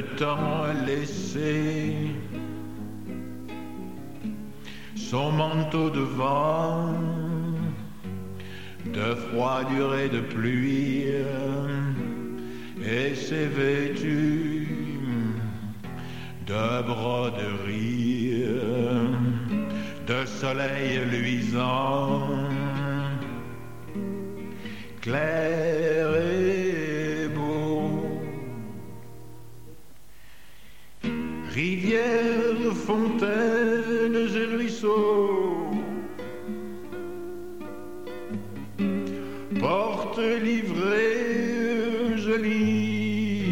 le temps laissé. Son manteau de vent, de froidure et de pluie, et s'est vêtu de broderie, de soleil luisant, clair Rivières, fontaines et ruisseaux, portes livrées jolies,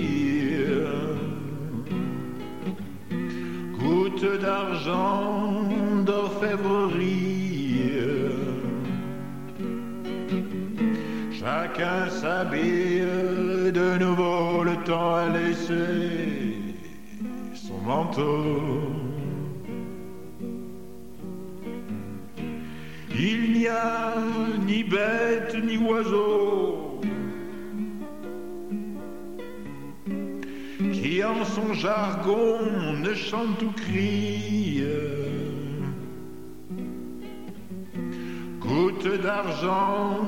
gouttes d'argent d'orfèvrerie. Chacun s'habille de nouveau, le temps a laissé. son Il n'y a ni bête ni oiseau qui en son jargon ne chante ou crie. Goutte d'argent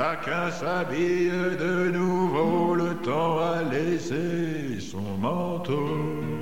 Chacun s'habille de nouveau, le temps a laissé son manteau.